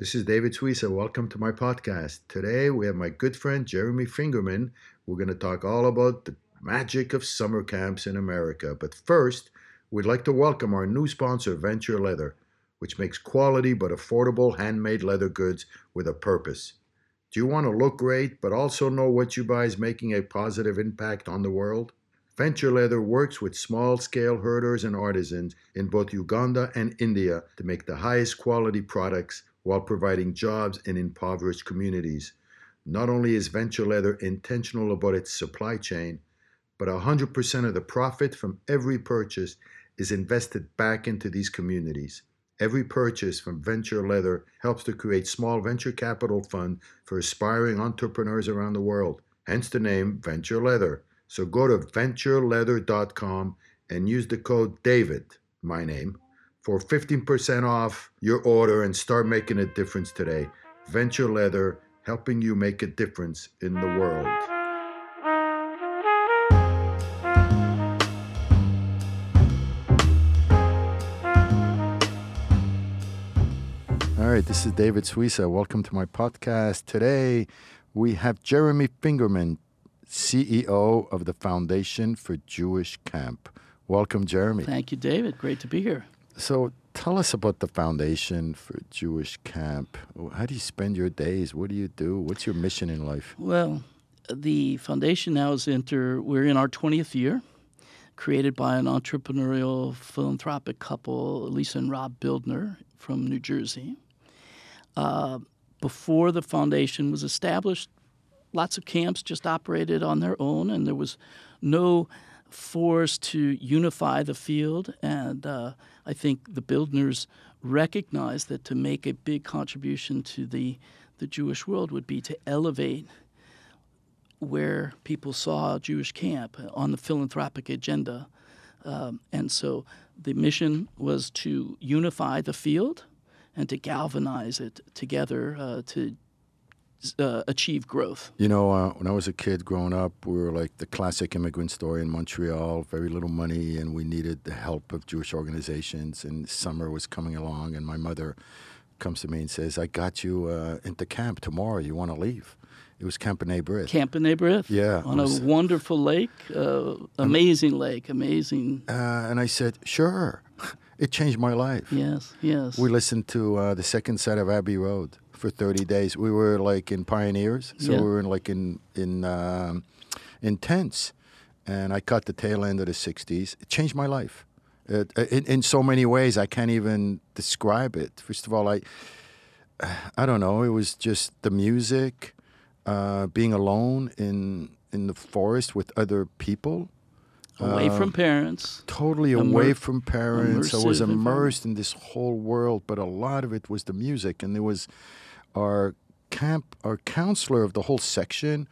This is David Suissa. Welcome to my podcast. Today we have my good friend Jeremy Fingerman. We're going to talk all about the magic of summer camps in America. But first, we'd like to welcome our new sponsor, Venture Leather, which makes quality but affordable handmade leather goods with a purpose. Do you want to look great but also know what you buy is making a positive impact on the world? Venture Leather works with small scale herders and artisans in both Uganda and India to make the highest quality products while providing jobs in impoverished communities. Not only is Venture Leather intentional about its supply chain, but 100% of the profit from every purchase is invested back into these communities. Every purchase from Venture Leather helps to create small venture capital fund for aspiring entrepreneurs around the world. Hence the name Venture Leather. So go to ventureleather.com and use the code DAVID, my name, for 15% off your order and start making a difference today. Venture Leather, helping you make a difference in the world. All right, this is David Suissa. Welcome to my podcast. Today we have Jeremy Fingerman, CEO of the Foundation for Jewish Camp. Welcome, Jeremy. Thank you, David. Great to be here. So, tell us about the Foundation for Jewish Camp. How do you spend your days? What do you do? What's your mission in life? Well, the foundation now is enter. We're in our 20th year, created by an entrepreneurial philanthropic couple, Lisa and Rob Bildner from New Jersey. Uh, before the foundation was established, lots of camps just operated on their own, and there was no force to unify the field. And uh, I think the Bildners recognized that to make a big contribution to the, the Jewish world would be to elevate where people saw Jewish camp on the philanthropic agenda. Um, and so the mission was to unify the field and to galvanize it together uh, to uh, achieve growth. You know, uh, when I was a kid growing up, we were like the classic immigrant story in Montreal, very little money, and we needed the help of Jewish organizations. And summer was coming along, and my mother comes to me and says, I got you uh, into camp tomorrow. You want to leave? It was Camp B'rith. Camp B'nai B'rith? Yeah. On was, a wonderful lake, uh, amazing lake, amazing. Uh, and I said, sure. It changed my life. Yes, yes. We listened to uh, the second set of Abbey Road for 30 days. We were like in pioneers, so yeah. we were in like in in um, in tents, and I caught the tail end of the 60s. It changed my life. It, in, in so many ways, I can't even describe it. First of all, I I don't know. It was just the music, uh, being alone in in the forest with other people away um, from parents. Totally Immer- away from parents. I was immersed in this whole world, but a lot of it was the music. And there was our camp, our counselor of the whole section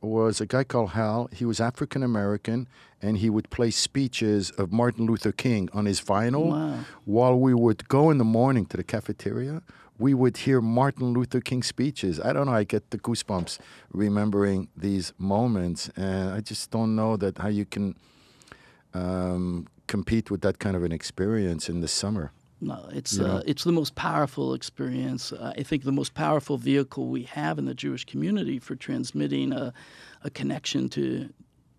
was a guy called Hal. He was African American, and he would play speeches of Martin Luther King on his vinyl. Wow. While we would go in the morning to the cafeteria, we would hear Martin Luther King speeches. I don't know. I get the goosebumps remembering these moments, and I just don't know that how you can um, compete with that kind of an experience in the summer. No, it's uh, it's the most powerful experience. Uh, I think the most powerful vehicle we have in the Jewish community for transmitting a, a connection to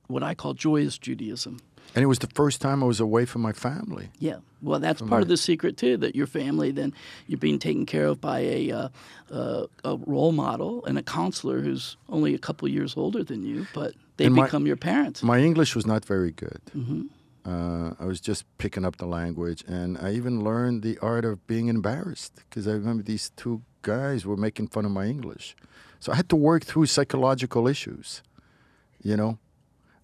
what I call joyous Judaism. And it was the first time I was away from my family. Yeah, well, that's part my... of the secret too. That your family, then you're being taken care of by a uh, uh, a role model and a counselor who's only a couple years older than you, but they and become my, your parents. My English was not very good. Mm-hmm. Uh, I was just picking up the language, and I even learned the art of being embarrassed because I remember these two guys were making fun of my English, so I had to work through psychological issues, you know,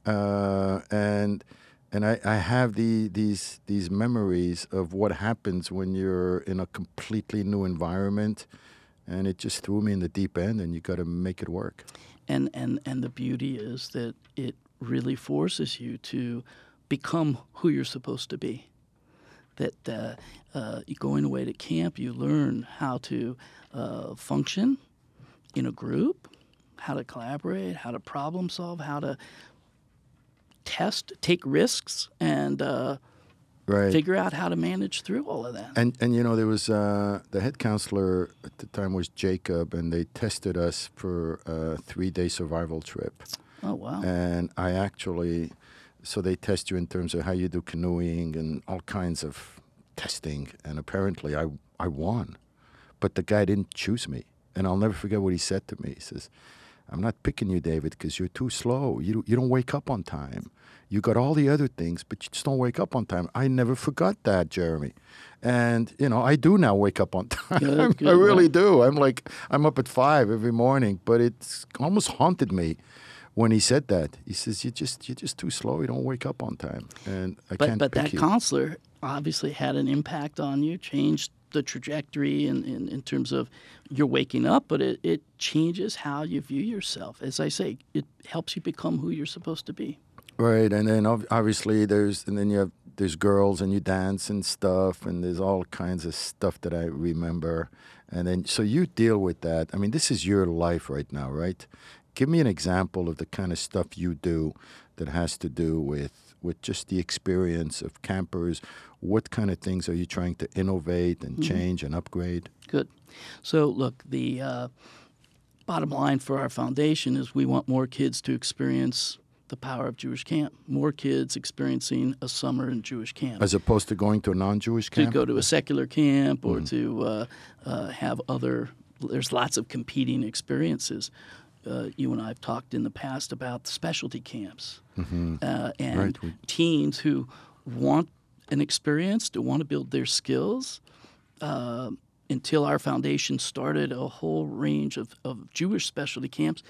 uh, and and I, I have the these these memories of what happens when you're in a completely new environment, and it just threw me in the deep end, and you got to make it work. And and and the beauty is that it really forces you to become who you're supposed to be. That uh, uh, going away to camp, you learn how to uh, function in a group, how to collaborate, how to problem solve, how to test, take risks, and uh, Right. figure out how to manage through all of that. And and you know there was uh, the head counselor at the time was Jacob, and they tested us for a three day survival trip. oh wow. And I actually, so they test you in terms of how you do canoeing and all kinds of testing. And apparently I I won, but the guy didn't choose me. And I'll never forget what he said to me. He says, "I'm not picking you, David, because you're too slow. You you don't wake up on time." You got all the other things, but you just don't wake up on time. I never forgot that, Jeremy. And, you know, I do now wake up on time. Good, good. I really do. I'm like, I'm up at five every morning, but it's almost haunted me when he said that. He says, "You just, you're just too slow. You don't wake up on time." And I but can't but that you. counselor obviously had an impact on you, changed the trajectory in, in, in terms of you're waking up, but it, it changes how you view yourself. As I say, it helps you become who you're supposed to be. Right, and then obviously there's, and then you have there's girls and you dance and stuff, and there's all kinds of stuff that I remember, and then so you deal with that. I mean, this is your life right now, right? Give me an example of the kind of stuff you do that has to do with with just the experience of campers. What kind of things are you trying to innovate and change and upgrade? Good. So, look, the uh, bottom line for our foundation is we want more kids to experience the power of Jewish camp, more kids experiencing a summer in Jewish camp. As opposed to going to a non-Jewish camp? to go to a secular camp or to uh, uh, have other, there's lots of competing experiences. Uh, you and I have talked in the past about specialty camps uh, and Mm-hmm. Right, teens who want an experience, to want to build their skills. Uh, until our foundation started a whole range of, of Jewish specialty camps,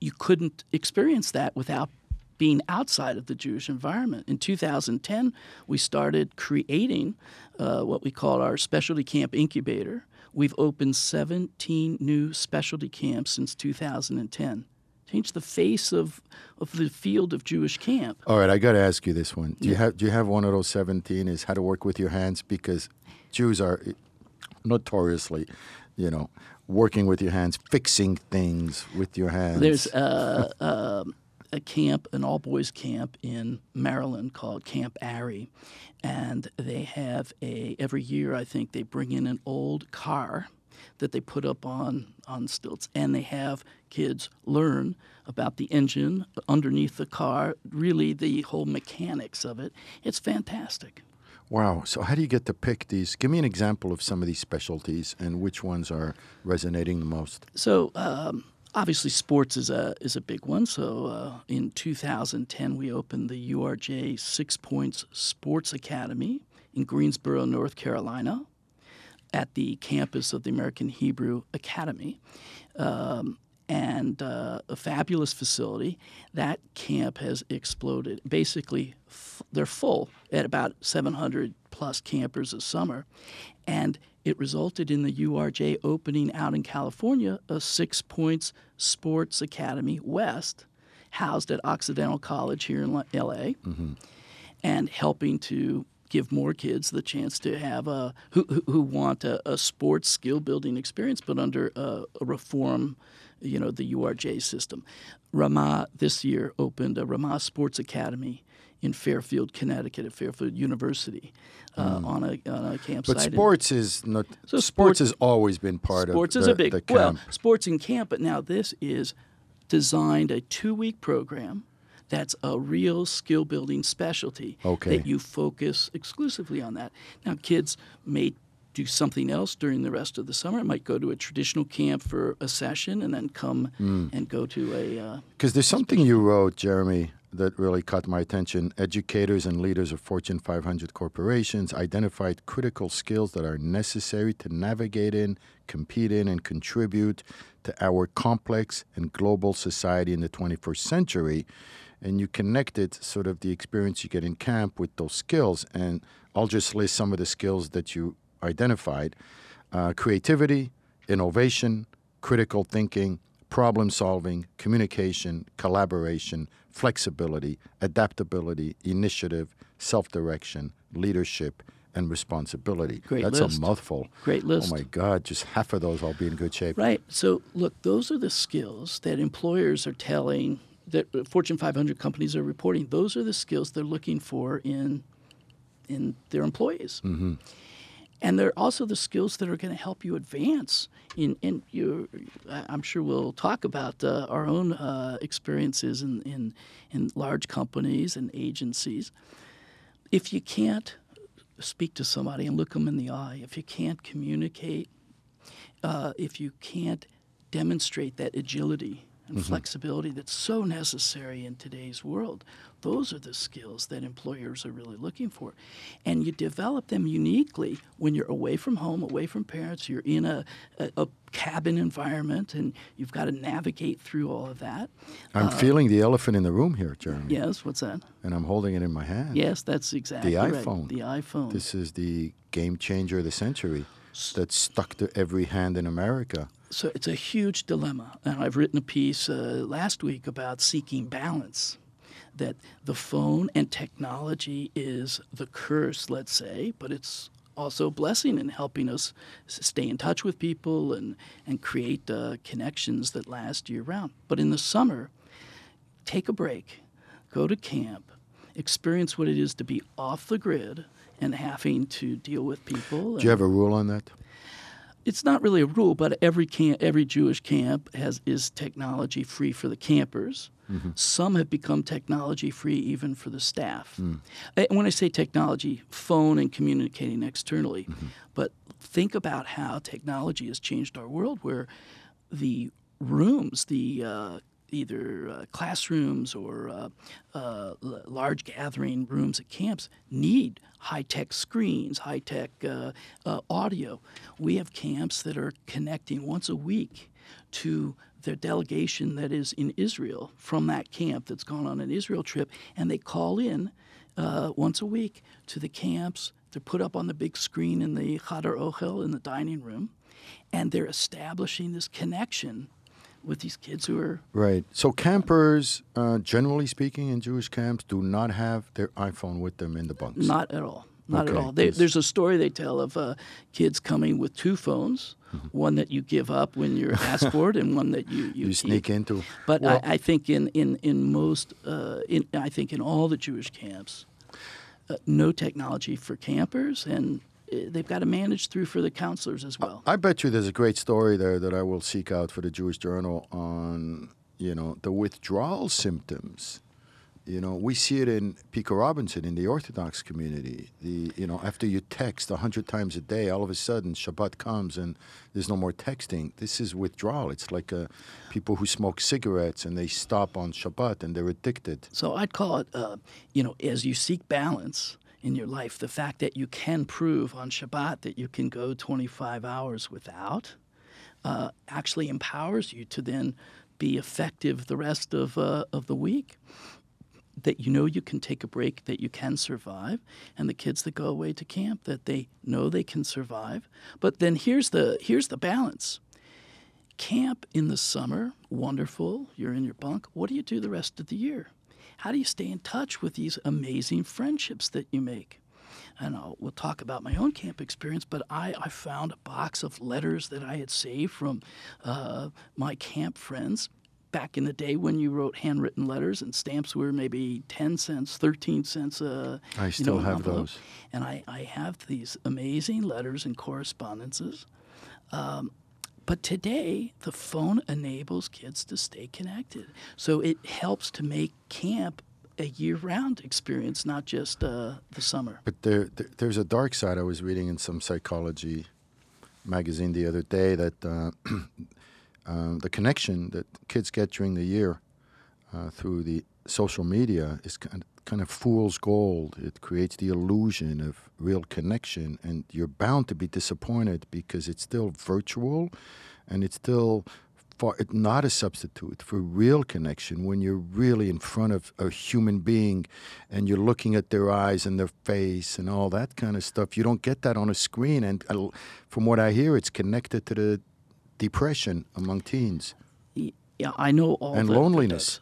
you couldn't experience that without being outside of the Jewish environment. In 2010, we started creating uh, what we call our specialty camp incubator. We've opened 17 new specialty camps since 2010. Changed the face of, of the field of Jewish camp. All right, I got to ask you this one. Do you have do you have one of those 17 is how to work with your hands because Jews are notoriously, you know, working with your hands, fixing things with your hands. There's uh, um a camp, an all boys camp in Maryland called Camp Airy, and they have a every year I think they bring in an old car that they put up on on stilts, and they have kids learn about the engine underneath the car, really the whole mechanics of it. It's fantastic. Wow. So how do you get to pick these? Give me an example of some of these specialties and which ones are resonating the most. So um, obviously, sports is a is a big one. So uh, in 2010, we opened the URJ Six Points Sports Academy in Greensboro, North Carolina, at the campus of the American Hebrew Academy. Um, and uh, a fabulous facility. That camp has exploded. Basically, f- they're full at about 700 plus campers a summer. And it resulted in the URJ opening out in California a Six Points Sports Academy West, housed at Occidental College here in LA, mm-hmm. and helping to give more kids the chance to have a who, who- who want a, a sports skill building experience, but under a, a reform, you know, the URJ system. Ramah this year opened a Ramah Sports Academy in Fairfield, Connecticut, at Fairfield University, uh, on a on a campsite. But sports is not. So sports sport- has always been part sports of sports is the, a big the well sports in camp but now this is designed a two week program that's a real skill building specialty Okay. that you focus exclusively on that now kids may do something else during the rest of the summer I might go to a traditional camp for a session and then come Hmm. and go to a uh, Because there's something you wrote, Jeremy, that really caught my attention. Educators and leaders of Fortune 500 corporations identified critical skills that are necessary to navigate in, compete in, and contribute to our complex and global society in the 21st century. And you connected sort of the experience you get in camp with those skills. And I'll just list some of the skills that you identified uh, creativity, innovation, critical thinking, problem solving, communication, collaboration, flexibility, adaptability, initiative, self direction, leadership, and responsibility. Great That's list. a mouthful. great list Oh my God, just half of those I'll be in good shape. Right. So, look, those are the skills that employers are telling, that Fortune 500 companies are reporting. Those are the skills they're looking for in in their employees. Mm-hmm. And they're also the skills that are going to help you advance. In, in you, I'm sure we'll talk about uh, our own uh, experiences in, in, in large companies and agencies. If you can't speak to somebody and look them in the eye, if you can't communicate, uh, if you can't demonstrate that agility and Mm-hmm. flexibility that's so necessary in today's world, those are the skills that employers are really looking for. And you develop them uniquely when you're away from home, away from parents, you're in a, a, a cabin environment, and you've got to navigate through all of that. I'm feeling the elephant in the room here, Jeremy. Yes, what's that? And I'm holding it in my hand. Yes, that's exactly The iPhone. The iPhone. This is the game changer of the century that's stuck to every hand in America. So it's a huge dilemma. And I've written a piece uh, last week about seeking balance. That the phone and technology is the curse, let's say, but it's also a blessing in helping us stay in touch with people and, and create uh, connections that last year round. But in the summer, take a break, go to camp, experience what it is to be off the grid and having to deal with people. Do you have a rule on that? It's not really a rule, but every camp, every Jewish camp has is technology free for the campers. Mm-hmm. Some have become technology free even for the staff. Mm. And when I say technology, phone and communicating externally, mm-hmm. but think about how technology has changed our world, where the rooms, the uh, either uh, classrooms or uh, uh, large gathering rooms at camps need high tech screens, high tech uh, uh, audio. We have camps that are connecting once a week to their delegation that is in Israel from that camp that's gone on an Israel trip, and they call in once a week to the camps. They're put up on the big screen in the Chadar Ochel in the dining room, and they're establishing this connection with these kids who are Right. So campers, uh, generally speaking, in Jewish camps, do not have their iPhone with them in the bunks. Not at all. Not Okay, at all. They, there's a story they tell of uh, kids coming with two phones, Mm-hmm. one that you give up when you're asked for it, and one that you you, you sneak into. But Well- I, I think in in in most, uh, in I think in all the Jewish camps, uh, no technology for campers, and they've got to manage through for the counselors as well. I bet you there's a great story there that I will seek out for the Jewish Journal on, you know, the withdrawal symptoms. You know, we see it in Pico Robertson in the Orthodox community. The you know, after you text a hundred times a day, all of a sudden Shabbat comes and there's no more texting. This is withdrawal. It's like uh, people who smoke cigarettes and they stop on Shabbat and they're addicted. So I'd call it, uh, you know, as you seek balance in your life, the fact that you can prove on Shabbat that you can go 25 hours without uh, actually empowers you to then be effective the rest of, uh, of the week. That you know you can take a break, that you can survive, and the kids that go away to camp that they know they can survive. But then here's the here's the balance camp in the summer, wonderful. You're in your bunk. What do you do the rest of the year? How do you stay in touch with these amazing friendships that you make? And I'll, we'll talk about my own camp experience, but I, I found a box of letters that I had saved from uh, my camp friends back in the day when you wrote handwritten letters and stamps were maybe 10 cents, 13 cents. Uh, I you still know, an have envelope. those. And I, I have these amazing letters and correspondences. Um, but today, the phone enables kids to stay connected. So it helps to make camp a year round experience, not just uh, the summer. But there, there, there's a dark side. I was reading in some psychology magazine the other day that uh, uh, the connection that kids get during the year uh, through the social media is kind of, kind of fool's gold. It creates the illusion of real connection, and you're bound to be disappointed because it's still virtual, and it's still far, it- not a substitute for real connection when you're really in front of a human being and you're looking at their eyes and their face and all that kind of stuff. You don't get that on a screen. And uh, from what I hear, it's connected to the depression among teens. Yeah, I know all And loneliness.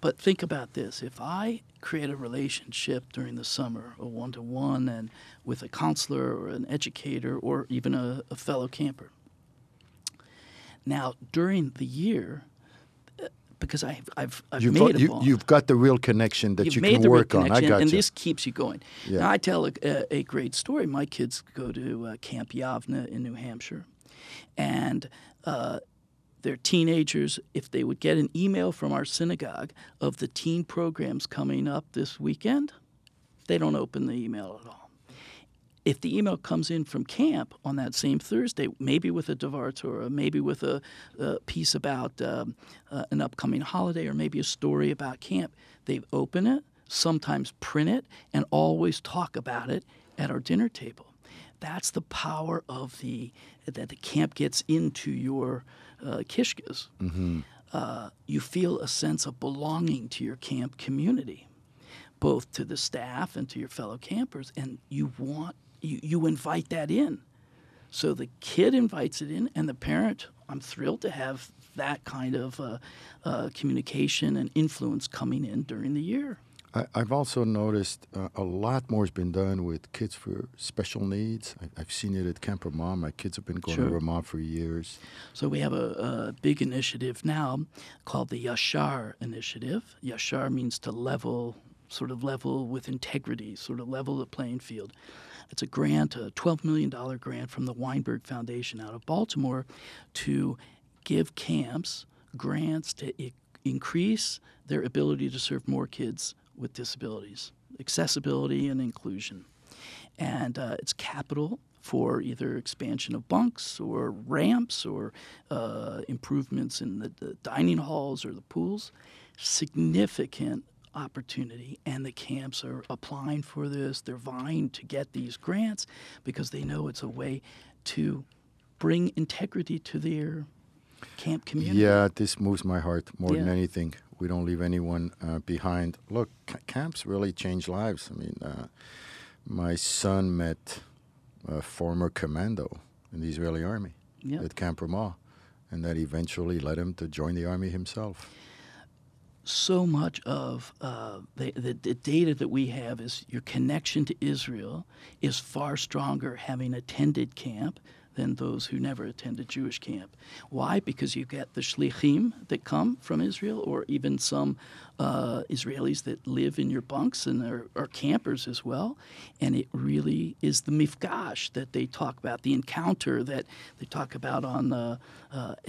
But think about this: if I create a relationship during the summer, a one-to-one, and with a counselor or an educator or even a, a fellow camper. Now, during the year, uh, because I've I've, I've You've, made you, bond. you've got the real connection that You've you can work on. I got and you. this keeps you going. Yeah. Now I tell a, a, a great story. My kids go to uh, Camp Yavneh in New Hampshire, and uh, they're teenagers. If they would get an email from our synagogue of the teen programs coming up this weekend, they don't open the email at all. If the email comes in from camp on that same Thursday, maybe with a Devar Torah, maybe with a, a piece about um, uh, an upcoming holiday, or maybe a story about camp, they open it, sometimes print it, and always talk about it at our dinner table. That's the power of the that the camp gets into your uh, kishkas. Uh, you feel a sense of belonging to your camp community both to the staff and to your fellow campers, and you want you, you invite that in. So the kid invites it in, and the parent. I'm thrilled to have that kind of uh, uh, communication and influence coming in during the year. I, I've also noticed uh, a lot more has been done with kids for special needs. I, I've seen it at Camp Ramah. My kids have been going to Sure. Ramah for years. So we have a, a big initiative now called the Yashar Initiative. Yashar means to level, sort of level with integrity, sort of level the playing field. It's a grant, a $12 million grant from the Weinberg Foundation out of Baltimore to give camps grants to I- increase their ability to serve more kids with disabilities, accessibility and inclusion and uh, it's capital for either expansion of bunks or ramps or uh, improvements in the, the dining halls or the pools. Significant opportunity, and the camps are applying for this. They're vying to get these grants because they know it's a way to bring integrity to their camp community. Yeah, this moves my heart more than anything. We don't leave anyone uh, behind. Look, ca- camps really change lives. I mean, uh, my son met a former commando in the Israeli army Yeah. at Camp Ramah, and that eventually led him to join the army himself. so much of uh, the, the, the data that we have is your connection to Israel is far stronger having attended camp than those who never attended Jewish camp. Why? Because you get the shlichim that come from Israel, or even some uh, Israelis that live in your bunks and are, are campers as well. And it really is the mifgash that they talk about, the encounter that they talk about on uh,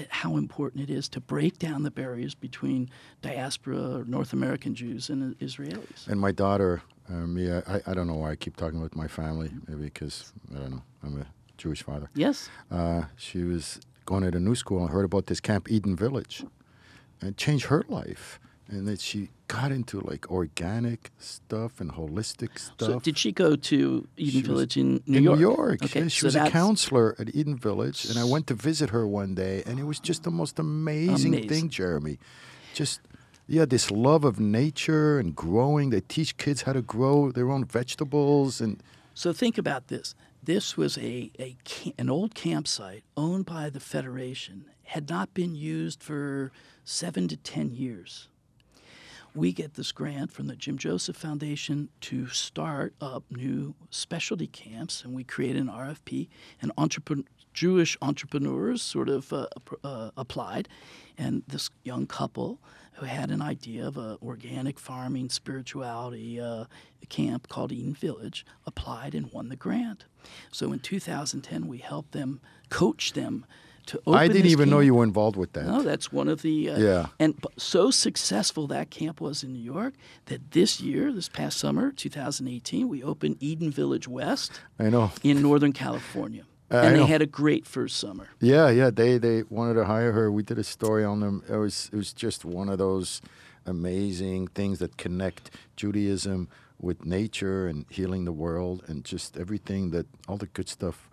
how important it is to break down the barriers between diaspora or North American Jews and Israelis. And my daughter, uh, Mia, I, I don't know why I keep talking about my family, maybe because, I don't know, I'm a Jewish father. Yes. Uh, she was going to the new school and heard about this Camp Eden Village, and it changed her life. And then she got into like organic stuff and holistic stuff. So did she go to Eden She Village in New in York? New York. Okay, yeah, she so was a counselor at Eden Village, and I went to visit her one day, and it was just the most amazing, Amazing. thing, Jeremy. Just yeah, this love of nature and growing. They teach kids how to grow their own vegetables, and So think about this. This was a, a an old campsite owned by the Federation, had not been used for seven to ten years. We get this grant from the Jim Joseph Foundation to start up new specialty camps, and we create an RFP. And Jewish entrepreneurs sort of uh, uh, applied, and this young couple who had an idea of a organic farming spirituality uh, camp called Eden Village applied and won the grant. So in 2010, we helped them coach them to open. I didn't even know you were involved with that. No, that's one of the. Uh, Yeah. And so successful that camp was in New York that this year, this past summer, 2018, we opened Eden Village West I know. in Northern California. Uh, and they had a great first summer. Yeah, yeah. They they wanted to hire her. We did a story on them. It was it was just one of those amazing things that connect Judaism with nature and healing the world and just everything that all the good stuff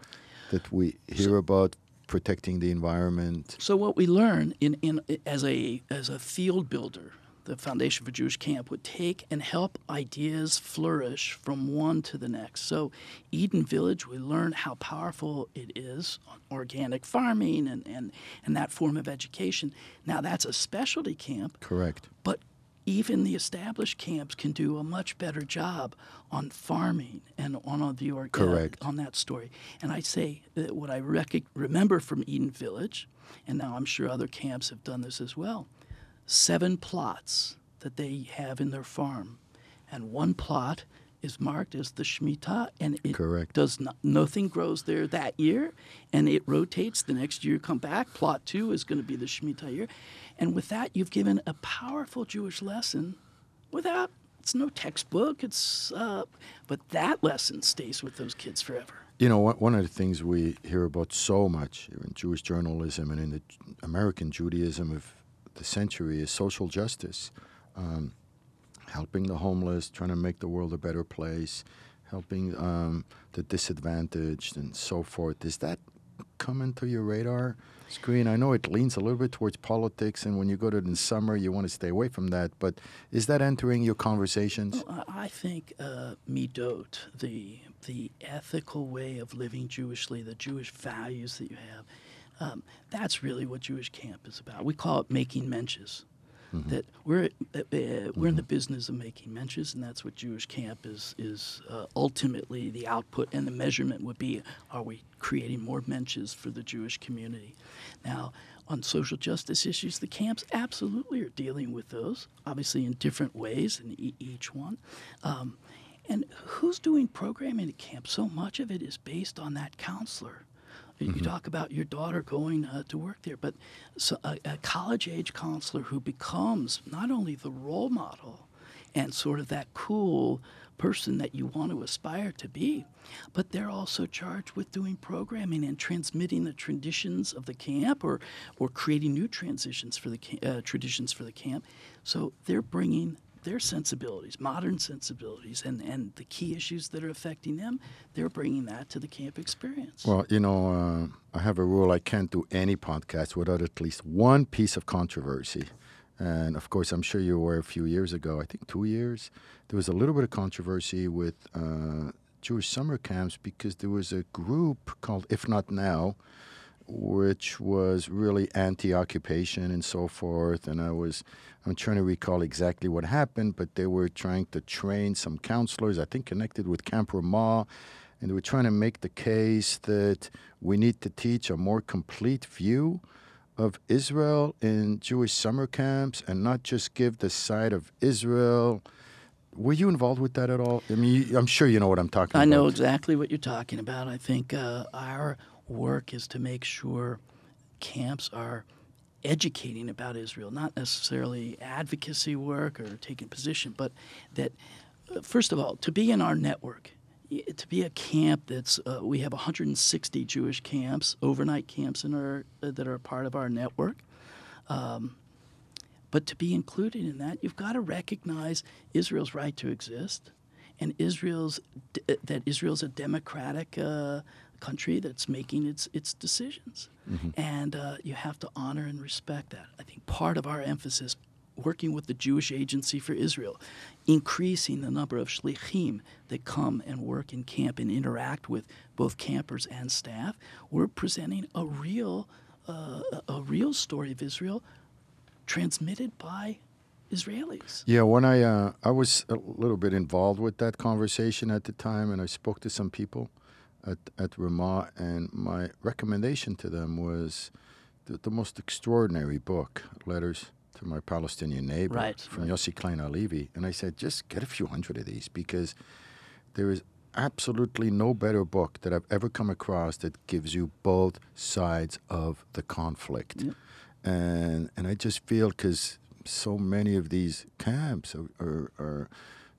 that we hear about protecting the environment. So what we learn in, in as a as a field builder, the Foundation for Jewish Camp would take and help ideas flourish from one to the next. So Eden Village, we learn how powerful it is on organic farming and, and, and that form of education. Now that's a specialty camp, Correct. but even the established camps can do a much better job on farming and on the organic Correct. on that story. And I say that what I rec- remember from Eden Village, and now I'm sure other camps have done this as well. Seven plots that they have in their farm, and one plot is marked as the Shemitah, and it Correct. does not, nothing grows there that year, and it rotates. The next year, come back. Plot two is going to be the Shemitah year, and with that, you've given a powerful Jewish lesson without. It's no textbook. It's uh, but that lesson stays with those kids forever. You know, one one of the things we hear about so much in Jewish journalism and in the American Judaism of the century is social justice, um, helping the homeless, trying to make the world a better place, helping um, the disadvantaged, and so forth. Does that come into your radar screen? I know it leans a little bit towards politics, and when you go to in summer, you want to stay away from that. But is that entering your conversations? Well, I I think uh, midot, the the ethical way of living Jewishly, the Jewish values that you have, um, that's really what Jewish camp is about. We call it making mensches. That we're uh, uh, we're in the business of making mensches, and that's what Jewish camp is is uh, ultimately the output and the measurement would be: Are we creating more mensches for the Jewish community? Now, on social justice issues, the camps absolutely are dealing with those, obviously in different ways in e- each one. Um, and who's doing programming at camp? So much of it is based on that counselor. You you talk about your daughter going uh, to work there, but so a, a college age counselor who becomes not only the role model and sort of that cool person that you want to aspire to be, but they're also charged with doing programming and transmitting the traditions of the camp or, or creating new transitions for the uh, traditions for the camp. So they're bringing their sensibilities, modern sensibilities, and, and the key issues that are affecting them, they're bringing that to the camp experience. Well, you know, uh, I have a rule I can't do any podcast without at least one piece of controversy. And of course, I'm sure you were a few years ago, I think two years, there was a little bit of controversy with uh, Jewish summer camps because there was a group called If Not Now, which was really anti-occupation and so forth. And I was, I'm trying to recall exactly what happened, but they were trying to train some counselors, I think connected with Camp Ramah, and they were trying to make the case that we need to teach a more complete view of Israel in Jewish summer camps and not just give the side of Israel. Were you involved with that at all? I mean, I'm sure you know what I'm talking I about. I know exactly what you're talking about. I think uh, our work is to make sure camps are educating about Israel, not necessarily advocacy work or taking position, but that, uh, first of all, to be in our network, to be a camp that's, uh, we have 160 Jewish camps, overnight camps in our, uh, that are part of our network. Um, but to be included in that, you've got to recognize Israel's right to exist, and Israel's d- that Israel's a democratic uh, country that's making its its decisions, and uh, you have to honor and respect that. I think part of our emphasis, working with the Jewish Agency for Israel, increasing the number of shlichim that come and work in camp and interact with both campers and staff, we're presenting a real uh, a a real story of Israel transmitted by Israelis. Yeah, when I uh, I was a little bit involved with that conversation at the time, and I spoke to some people at at Ramah, and my recommendation to them was the, the most extraordinary book, Letters to My Palestinian Neighbor, Right, from. Yossi Klein Halevi, and I said just get a few hundred of these because there is absolutely no better book that I've ever come across that gives you both sides of the conflict. Yep. And and I just feel because so many of these camps are, are, are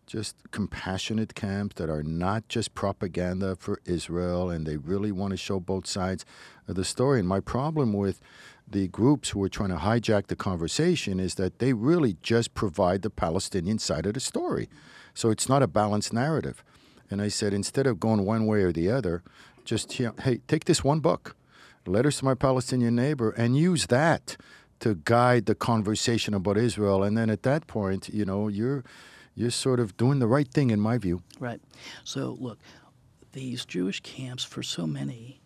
just compassionate camps that are not just propaganda for Israel and they really want to show both sides of the story. And my problem with the groups who are trying to hijack the conversation is that they really just provide the Palestinian side of the story. So it's not a balanced narrative. And I said, instead of going one way or the other, just, hey, take this one book, Letters to My Palestinian Neighbor, and use that to guide the conversation about Israel. And then at that point, you know, you're, you're sort of doing the right thing, in my view. Right. So, look, these Jewish camps, for so many,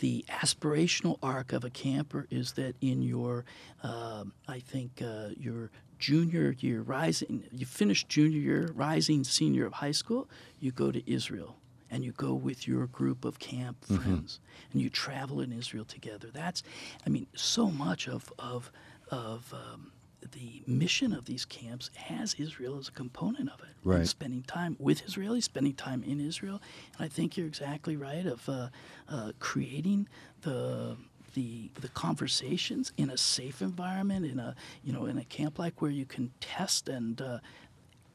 the aspirational arc of a camper is that in your, um, I think, uh, your junior year, rising, you finish junior year, rising senior of high school, you go to Israel and you go with your group of camp friends and you travel in Israel together. That's, I mean, so much of, of, of um, the mission of these camps has Israel as a component of it. Right. Spending time with Israelis, spending time in Israel. And I think you're exactly right of uh, uh, creating the the the conversations in a safe environment, in a you know in a camp like where you can test and. Uh,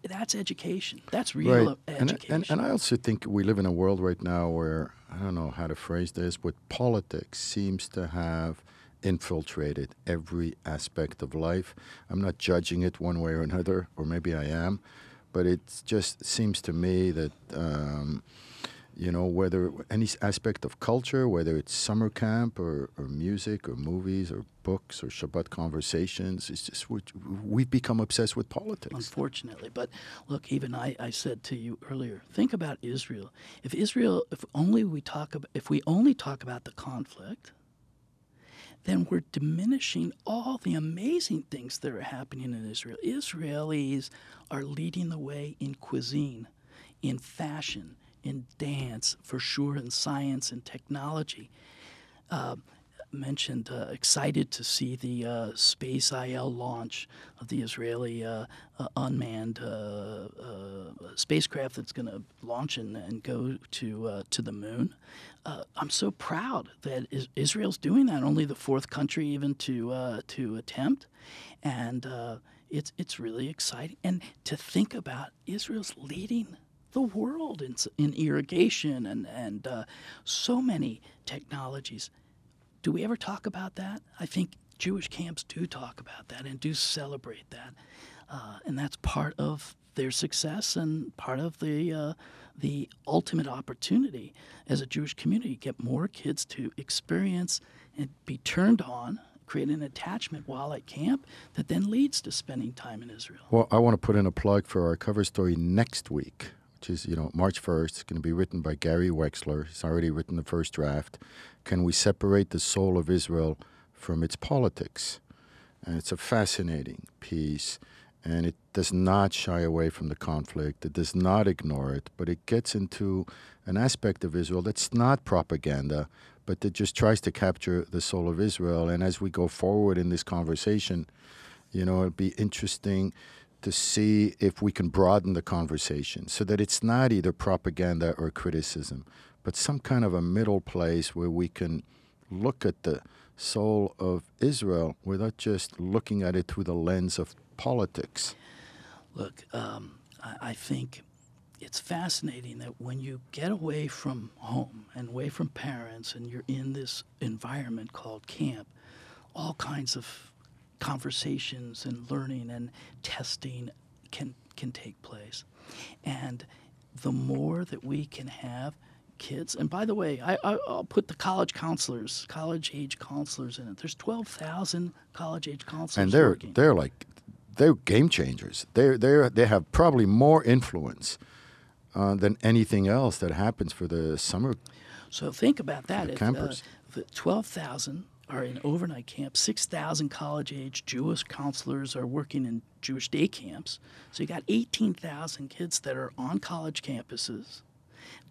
that's education. That's real right. education. And, and, and I also think we live in a world right now where, I don't know how to phrase this, but politics seems to have infiltrated every aspect of life. I'm not judging it one way or another, or maybe I am, but it just seems to me that um, you know, whether any aspect of culture, whether it's summer camp or, or music or movies or books or Shabbat conversations, it's just we've become obsessed with politics. Unfortunately. But look, even I, I said to you earlier, think about Israel. If Israel, if only we talk about, if we only talk about the conflict, then we're diminishing all the amazing things that are happening in Israel. Israelis are leading the way in cuisine, in fashion, in dance, for sure, in science and technology. Uh, mentioned uh, excited to see the uh, SpaceIL launch of the Israeli uh, uh unmanned uh, uh, spacecraft that's going to launch and, and, go to to the moon. I'm so proud that Israel's doing that. Only the fourth country even to to attempt, and it's it's really exciting. And to think about Israel's leading the world in, in irrigation and, and so many technologies. Do we ever talk about that? I think Jewish camps do talk about that and do celebrate that. Uh, and that's part of their success and part of the, uh, the ultimate opportunity as a Jewish community. Get more kids to experience and be turned on create an attachment while at camp that then leads to spending time in Israel. Well, I want to put in a plug for our cover story next week which is, you know, March 1st. It's going to be written by Gary Wexler. He's already written the first draft. Can we separate the soul of Israel from its politics? And it's a fascinating piece, and it does not shy away from the conflict. It does not ignore it, but it gets into an aspect of Israel that's not propaganda, but that just tries to capture the soul of Israel. And as we go forward in this conversation, you know, it'd be interesting to see if we can broaden the conversation so that it's not either propaganda or criticism, but some kind of a middle place where we can look at the soul of Israel without just looking at it through the lens of politics. Look, um, I, I think it's fascinating that when you get away from home and away from parents and you're in this environment called camp, all kinds of conversations and learning and testing can can take place. And the more that we can have kids, and by the way, I, I, will put the college counselors, college age counselors in it. There's 12,000 college age counselors. And they're, working. they're like, they're game changers. They're, they're, they have probably more influence uh, than anything else that happens for the summer. So think about that. If, campers. Uh, 12,000 are in overnight camp. 6,000 college age Jewish counselors are working in Jewish day camps. So you got 18,000 kids that are on college campuses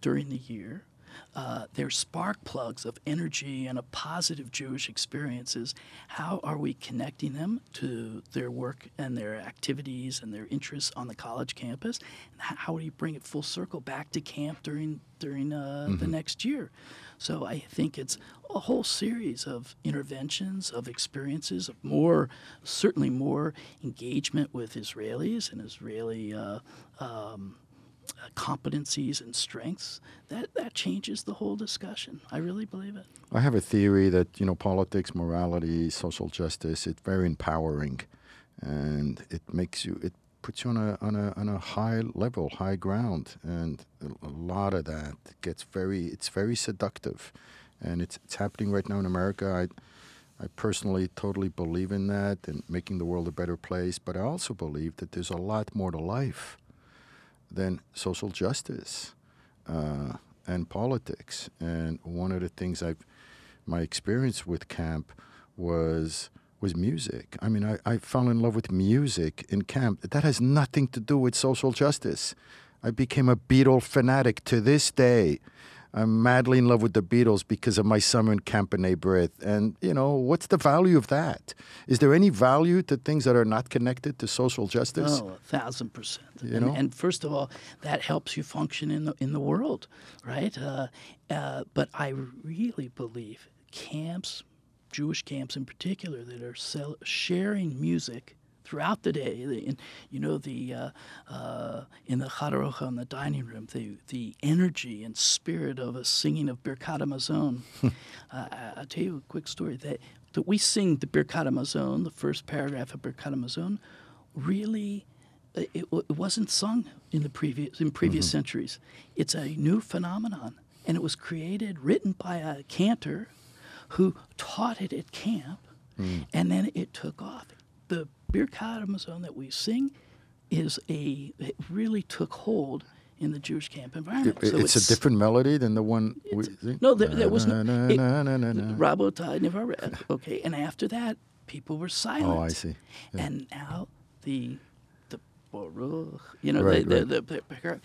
during the year. Uh, they're spark plugs of energy and of positive Jewish experiences. How are we connecting them to their work and their activities and their interests on the college campus? And how do you bring it full circle back to camp during during uh, mm-hmm. the next year? So I think it's a whole series of interventions, of experiences, of more, certainly more engagement with Israelis and Israeli uh, um, Uh, competencies and strengths. That that changes the whole discussion. I really believe it. I have a theory that you know politics, morality, social justice. It's very empowering, and it makes you it puts you on a on a on a high level, high ground, and a, a lot of that gets very it's very seductive, and it's it's happening right now in America. I I personally totally believe in that and making the world a better place, but I also believe that there's a lot more to life than social justice uh, and politics. And one of the things I've my experience with camp was was music. I mean, I, I fell in love with music in camp. That has nothing to do with social justice. I became a Beatle fanatic to this day. I'm madly in love with the Beatles because of my summer in Camp B'nai B'rith. And, you know, what's the value of that? Is there any value to things that are not connected to social justice? Oh, a thousand percent. You and, know? and first of all, that helps you function in the in the world, right? Uh, uh, but I really believe camps, Jewish camps in particular, that are sell- sharing music throughout the day. In, you know, the uh, uh, in the Chadar Ochel in the dining room, the the energy and spirit of a singing of Birkat Hamazon. uh, I- I'll tell you a quick story that that we sing the Birkat Hamazon, the first paragraph of Birkat Hamazon, really. It, it it wasn't sung in the previous in previous centuries. It's a new phenomenon, and it was created, written by a cantor, who taught it at camp, and then it took off. The Birkat Hamazon that we sing is a it really took hold in the Jewish camp environment. It- So it's, a different melody than the one we sing? no, there, there was no. Rabotai Nevarech. Okay, and after that, people were silent. Oh, I see. Yeah. And now the the Baruch, you know, Right, the, right. the, the, the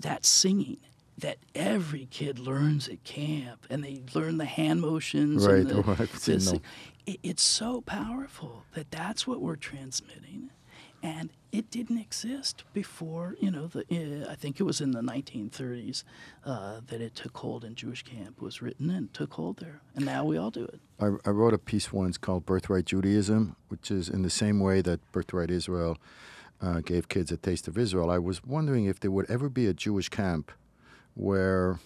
that singing that every kid learns at camp, and they learn the hand motions. Right, And the, oh, the it, it's so powerful that that's what we're transmitting. And it didn't exist before, you know, the, uh, I think it was in the 1930s uh, that it took hold in Jewish camp, was written and took hold there. And now we all do it. I, I wrote a piece once called Birthright Judaism, which is in the same way that Birthright Israel uh, gave kids a taste of Israel. I was wondering if there would ever be a Jewish camp where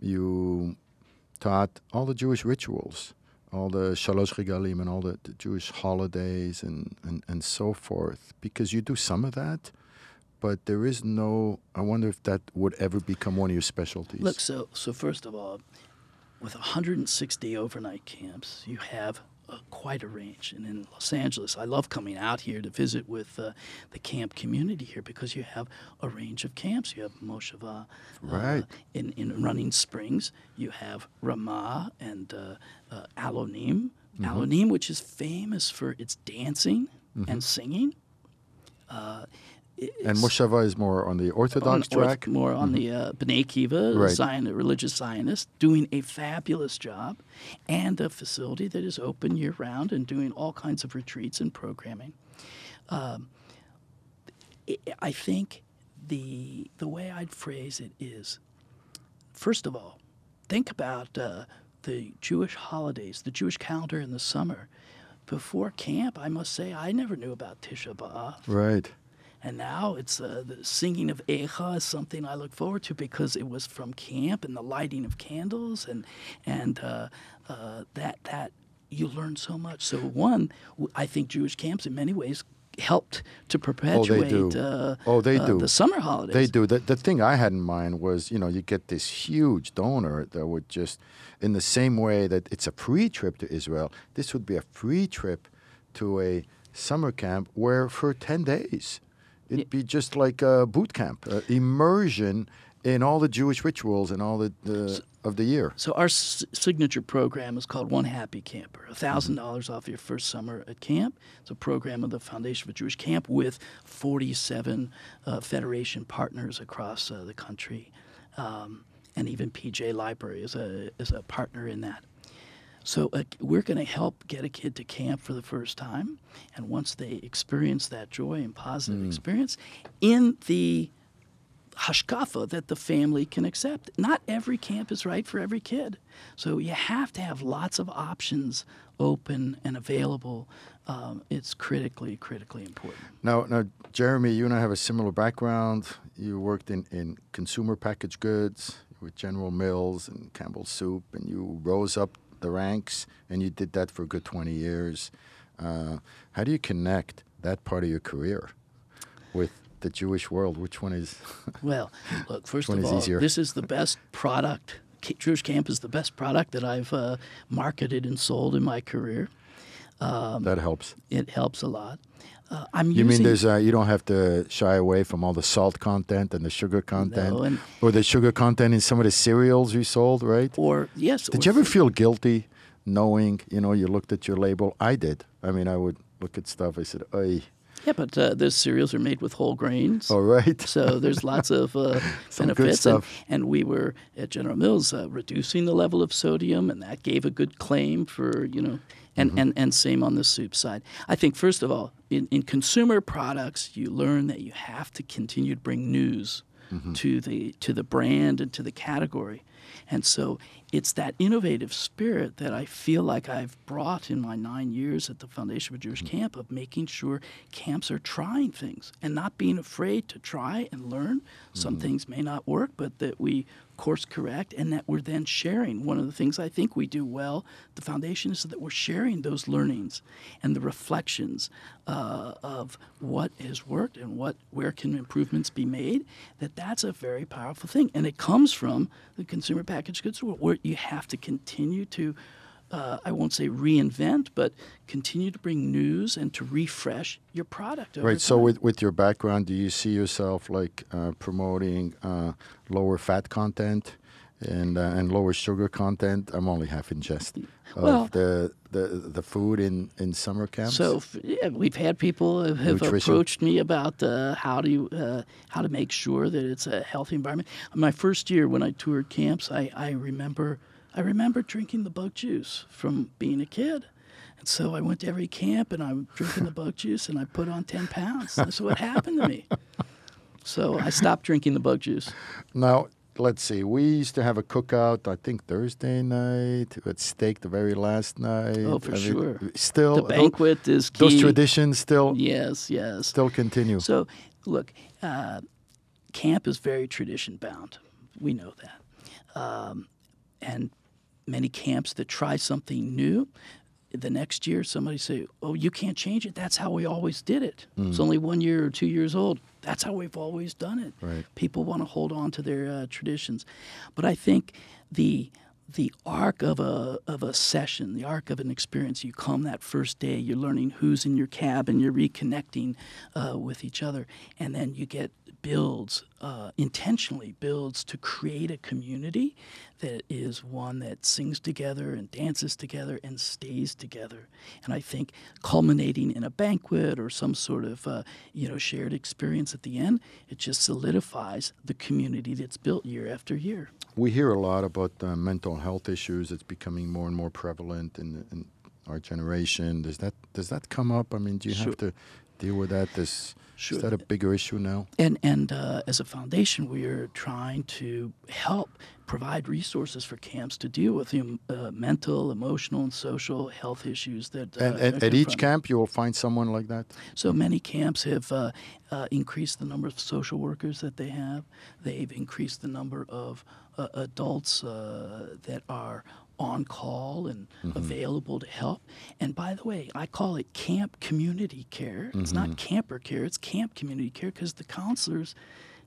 you taught all the Jewish rituals, all the Shalosh Regalim and all the, the Jewish holidays and, and, and so forth, because you do some of that, but there is no, I wonder if that would ever become one of your specialties. Look, so so first of all, with 160 overnight camps, you have uh, quite a range. And in Los Angeles, I love coming out here to visit with uh, the camp community here because you have a range of camps. You have Moshava, Right. Uh, in in Running Springs, you have Ramah and uh, uh, Alonim. Mm-hmm. Alonim, which is famous for its dancing and singing. And Moshava is more on the Orthodox on orth- track. Mm-hmm. more on the uh, Bnei Akiva, Right. Zion, religious Zionist, doing a fabulous job, and a facility that is open year round and doing all kinds of retreats and programming. Um, I- I think the the way I'd phrase it is, first of all, think about uh, the Jewish holidays, the Jewish calendar in the summer. Before camp, I must say I never knew about Tisha B'av. Right. And now it's uh, the singing of Echa is something I look forward to because it was from camp and the lighting of candles and and uh, uh, that that you learn so much. So one, I think Jewish camps in many ways helped to perpetuate oh, they do. Uh, Oh, they uh, do. the summer holidays. They do. The, the thing I had in mind was, you know, you get this huge donor that would just, in the same way that it's a free trip to Israel, this would be a free trip to a summer camp where for 10 days, it'd be just like a boot camp, uh, immersion in all the Jewish rituals and all the, the of the year. So our s- signature program is called One Happy Camper. thousand dollars off your first summer at camp. It's a program of the Foundation for Jewish Camp with 47 uh, federation partners across uh, the country, um, and even PJ Library is a is a partner in that. So uh, we're going to help get a kid to camp for the first time, and once they experience that joy and positive experience, in the hashkafa that the family can accept. Not every camp is right for every kid. So you have to have lots of options open and available. Um, it's critically, critically important. Now, now, Jeremy, you and I have a similar background. You worked in, in consumer packaged goods with General Mills and Campbell Soup, and you rose up the ranks, and you did that for a good 20 years. Uh, how do you connect that part of your career with the Jewish world? Which one is? Well, look, first of all, easier. this is the best product. Jewish Camp is the best product that I've uh, marketed and sold in my career. that helps. It helps a lot. Uh, I'm You mean there's uh, you don't have to shy away from all the salt content and the sugar content, and- or the sugar content in some of the cereals you sold, right? or yes. Did or you ever feel guilty knowing, you know, you looked at your label? I did. I mean, I would look at stuff. I said, "Oy, Yeah, but uh, those cereals are made with whole grains. All right. so there's lots of uh, benefits. And, and we were at General Mills uh, reducing the level of sodium, and that gave a good claim for you know. And, Mm-hmm. and, and same on the soup side. I think first of all, in, in consumer products, you learn that you have to continue to bring news Mm-hmm. to the to the brand and to the category. And so it's that innovative spirit that I feel like I've brought in my nine years at the Foundation for Jewish Mm-hmm. Camp of making sure camps are trying things and not being afraid to try and learn. Some Mm-hmm. things may not work, but that we course correct and that we're then sharing. One of the things I think we do well, the foundation, is that we're sharing those learnings and the reflections uh, of what has worked and what where can improvements be made. That that's a very powerful thing, and it comes from the consumer packaged goods world, where you have to continue to. Uh, I won't say reinvent, but continue to bring news and to refresh your product. Over Right. So with with your background, do you see yourself like uh, promoting uh, lower fat content and uh, and lower sugar content? I'm only half in jest of Well- the, the the food in in summer camps. So f- yeah, we've had people have, have approached me about uh, how to uh, how to make sure that it's a healthy environment. My first year when I toured camps, I, I remember I remember drinking the bug juice from being a kid. And so I went to every camp and I'm drinking the bug juice and I put on 10 pounds. That's what happened to me. So I stopped drinking the bug juice. now let's see. We used to have a cookout. I think Thursday night. We had steak the very last night. Oh, for I mean, sure. Still, The banquet is key. those traditions still Yes, yes. still continue. So, look, uh, camp is very tradition bound. We know that. Um, and many camps that try something new, the next year somebody say, "Oh, you can't change it. That's how we always did it. It's only one year or two years old. That's how we've always done it." Right. People want to hold on to their uh, traditions, but I think the the arc of a of a session, the arc of an experience. You come that first day, you're learning who's in your cab, and you're reconnecting uh, with each other, and then you get builds uh, intentionally builds to create a community that is one that sings together and dances together and stays together. And I think culminating in a banquet or some sort of uh, you know shared experience at the end, it just solidifies the community that's built year after year. We hear a lot about uh, mental health issues. It's becoming more and more prevalent in, in our generation. Does that does that come up? I mean, do you Sure. have to deal with that? Does, Sure. Is that a bigger issue now? And and uh, as a foundation, we are trying to help provide resources for camps to deal with the um, uh, mental, emotional, and social health issues that. Uh, And, and at each camp, you will find someone like that. So many camps have uh, uh, increased the number of social workers that they have. They've increased the number of uh, adults uh, that are on call and available to help. And by the way, I call it camp community care. It's not camper care, it's camp community care because the counselors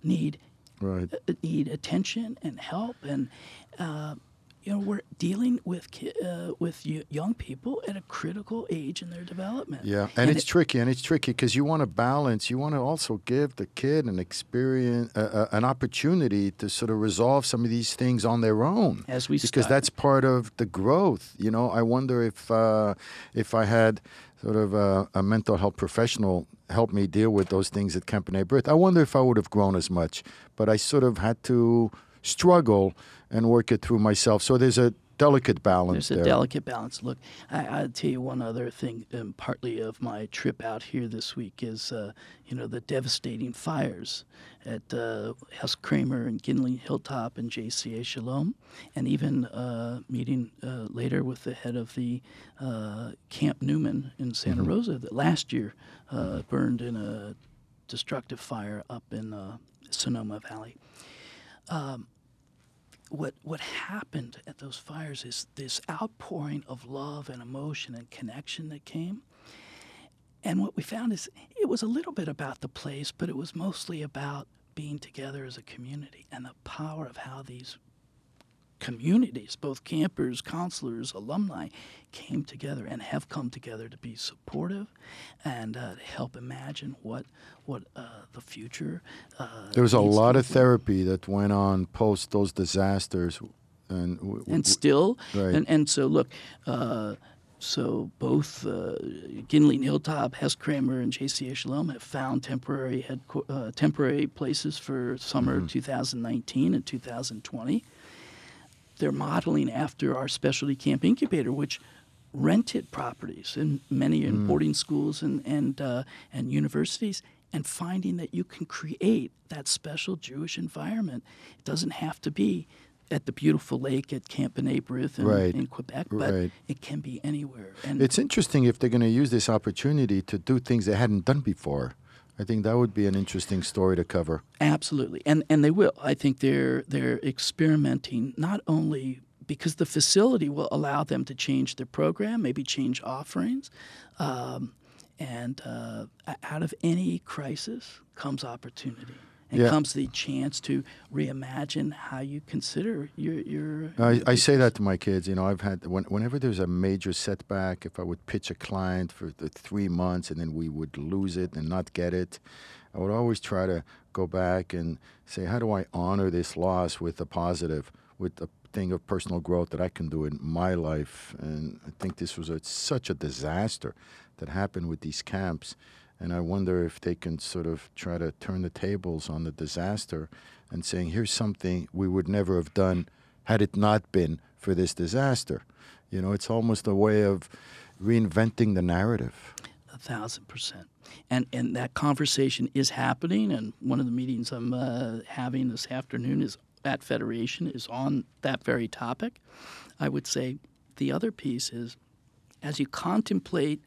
need Right. uh, need attention and help and uh, you know we're dealing with ki- uh, with y- young people at a critical age in their development Yeah, and, it's it- tricky, and it's tricky because you want to balance. You want to also give the kid an experience, uh, uh, an opportunity to sort of resolve some of these things on their own. As we because start. that's part of the growth. You know, I wonder if uh, if I had sort of a, a mental health professional help me deal with those things at Camp B'nai B'rith, I wonder if I would have grown as much. But I sort of had to struggle and work it through myself. So there's a delicate balance There's a there. delicate balance. Look, I, I'll tell you one other thing. Um, partly of my trip out here this week is, uh, you know, the devastating fires at uh, Hess Kramer and Gindling Hilltop and JCA Shalom, and even uh, meeting uh, later with the head of the uh, Camp Newman in Santa Rosa that last year uh, burned in a destructive fire up in uh, Sonoma Valley what what happened at those fires is this outpouring of love and emotion and connection that came. And what we found is it was a little bit about the place, but it was mostly about being together as a community and the power of how these communities, both campers, counselors, alumni, came together and have come together to be supportive and uh, to help imagine what what uh, the future. Uh, There was a lot of therapy that went on post those disasters, and w- w- and still Right. and, and so look uh, so both uh, Gindling Hilltop, Hess Kramer, and JCA Shalom have found temporary head, uh, temporary places for summer mm-hmm. 2019 and 2020. They're modeling after our specialty camp incubator, which rented properties in many in mm. boarding schools and and uh, and universities, and finding that you can create that special Jewish environment. It doesn't have to be at the beautiful lake at Camp B'nai B'rith in, right. in Quebec, but right. it can be anywhere. And it's interesting if they're going to use this opportunity to do things they hadn't done before. I think that would be an interesting story to cover. Absolutely, and and they will. I think they're they're experimenting not only because the facility will allow them to change their program, maybe change offerings, um, and uh, out of any crisis comes opportunity and yeah. comes the chance to reimagine how you consider your your. I, I say that to my kids. You know, I've had when, whenever there's a major setback, if I would pitch a client for the three months and then we would lose it and not get it, I would always try to go back and say, how do I honor this loss with a positive, with a thing of personal growth that I can do in my life? And I think this was a, such a disaster that happened with these camps and I wonder if they can sort of try to turn the tables on the disaster and saying, here's something we would never have done had it not been for this disaster. You know, it's almost a way of reinventing the narrative. A thousand percent. And, and that conversation is happening. And one of the meetings I'm uh, having this afternoon is at Federation is on that very topic. I would say the other piece is as you contemplate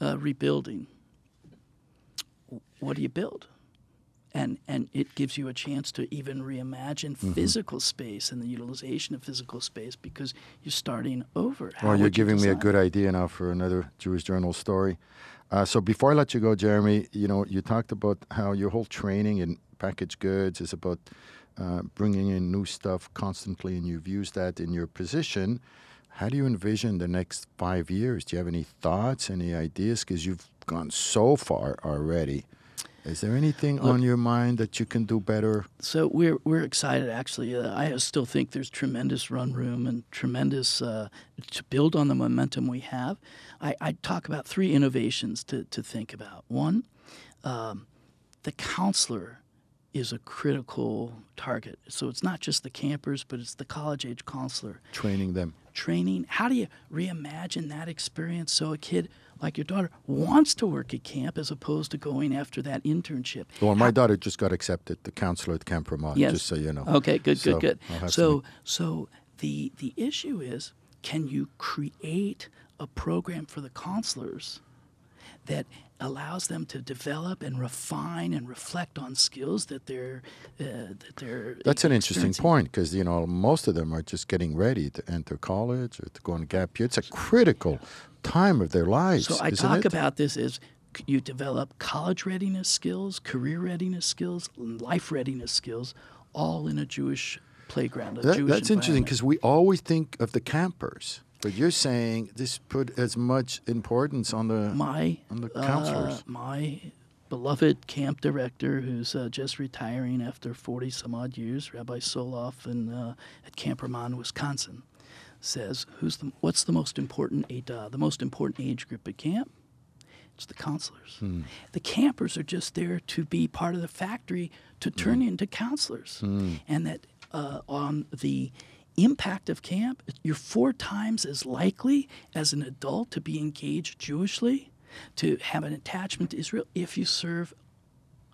uh, rebuilding, what do you build? And, and it gives you a chance to even reimagine mm-hmm. physical space and the utilization of physical space because you're starting over. How well, you're giving you me a good idea now for another Jewish Journal story. Uh, so before I let you go, Jeremy, you know, you talked about how your whole training in packaged goods is about uh, bringing in new stuff constantly, and you've used that in your position. How do you envision the next five years? Do you have any thoughts, any ideas? Because you've gone so far already. Is there anything Look, on your mind that you can do better? So we're we're excited. Actually, uh, I still think there's tremendous run room and tremendous uh, to build on the momentum we have. I, I talk about three innovations to to think about. One, um, the counselor is a critical target. So it's not just the campers, but it's the college age counselor. Training them. Training. How do you reimagine that experience so a kid like your daughter wants to work at camp as opposed to going after that internship? Well, my daughter just got accepted, the counselor at Camp Vermont, yes. just so you know. Okay, good, so good, good. So, so the, the issue is can you create a program for the counselors that allows them to develop and refine and reflect on skills that they're uh, that they're. That's an interesting point because you know most of them are just getting ready to enter college or to go on gap year. It's a critical time of their lives. So I talk it? about this as you develop college readiness skills, career readiness skills, life readiness skills, all in a Jewish playground. A that, Jewish that's interesting because we always think of the campers but you're saying this put as much importance on the my on the counselors. Uh, my beloved camp director, who's uh, just retiring after 40 some odd years, Rabbi Soloff, in, uh, at Camp Ramah, Wisconsin, says, "Who's the what's the most important uh, the most important age group at camp?" It's the counselors. Hmm. The campers are just there to be part of the factory to turn hmm. into counselors, hmm. and that uh, on the impact of camp, you're four times as likely as an adult to be engaged Jewishly, to have an attachment to Israel if you serve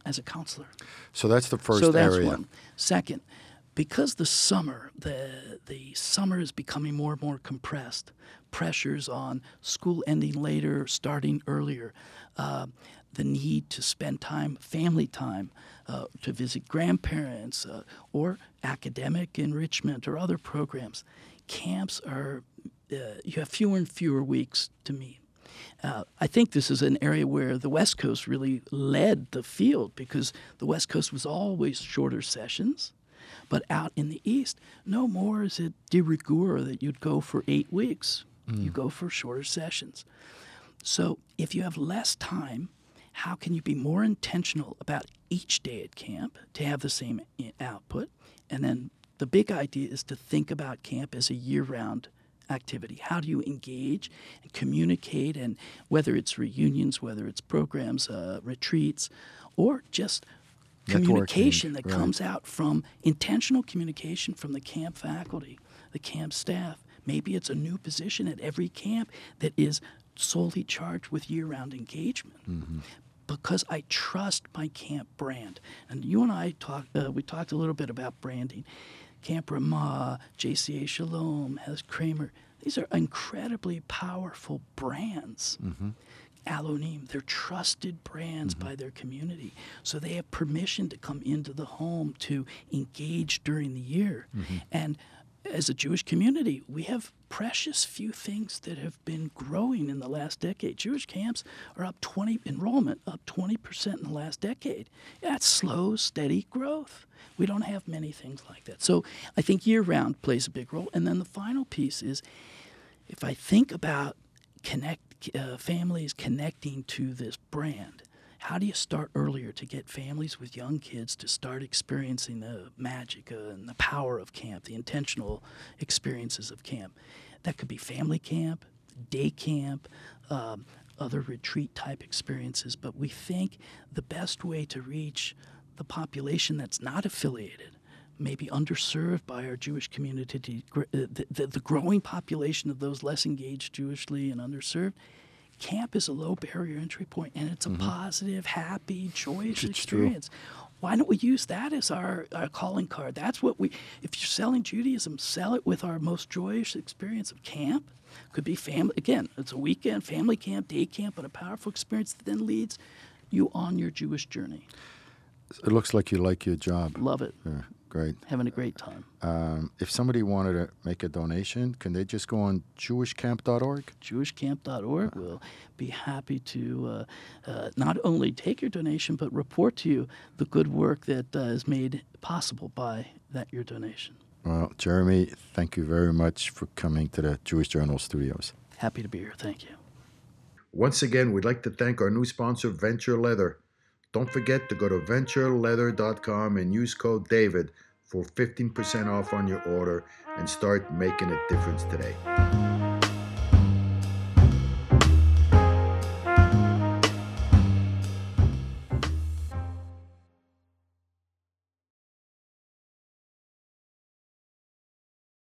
as a counselor. So that's the first so that's area. One. Second, because the summer, the the summer is becoming more and more compressed. Pressures on school ending later, starting earlier. Uh, the need to spend time, family time, uh, to visit grandparents uh, or academic enrichment or other programs. Camps are, uh, you have fewer and fewer weeks to meet. Uh, I think this is an area where the West Coast really led the field because the West Coast was always shorter sessions. But out in the East, no more is it de rigueur that you'd go for eight weeks. Mm. You go for shorter sessions. So if you have less time, how can you be more intentional about each day at camp to have the same output? And then the big idea is to think about camp as a year round activity? How do you engage and communicate? And whether it's reunions, whether it's programs, uh, retreats, or just communication that right. comes out from intentional communication from the camp faculty, the camp staff. Maybe it's a new position at every camp that is solely charged with year round engagement. Because I trust my camp brand. And you and I talked, uh, we talked a little bit about branding. Camp Ramah, JCA Shalom, Hess Kramer, these are incredibly powerful brands. Mm-hmm. Alonim, they're trusted brands mm-hmm. by their community. So they have permission to come into the home to engage during the year. Mm-hmm. And as a Jewish community, we have precious few things that have been growing in the last decade. Jewish camps are up 20 enrollment up 20% in the last decade. That's slow, steady growth. We don't have many things like that. So I think year round plays a big role. And then the final piece is if I think about connect uh, families connecting to this brand, how do you start earlier to get families with young kids to start experiencing the magic uh, and the power of camp, the intentional experiences of camp? That could be family camp, day camp, um, other retreat type experiences. But we think the best way to reach the population that's not affiliated maybe underserved by our Jewish community, the, the, the growing population of those less engaged Jewishly and underserved. Camp is a low barrier entry point, and it's a mm-hmm. positive, happy, joyous It's true. experience. Why don't we use that as our, our calling card? That's what we, if you're selling Judaism, sell it with our most joyous experience of camp. Could be family, again, it's a weekend, family camp, day camp, but a powerful experience that then leads you on your Jewish journey. It looks like you like your job. Love it. Yeah, great. Having a great time. Um, if somebody wanted to make a donation, can they just go on jewishcamp.org? jewishcamp.org will be happy to uh, uh, not only take your donation but report to you the good work that uh, is made possible by that your donation. Well, Jeremy, thank you very much for coming to the Jewish Journal studios. Happy to be here. Thank you. Once again, we'd like to thank our new sponsor, Venture Leather. Don't forget to go to ventureleather.com and use code DAVID for 15% off on your order and start making a difference today.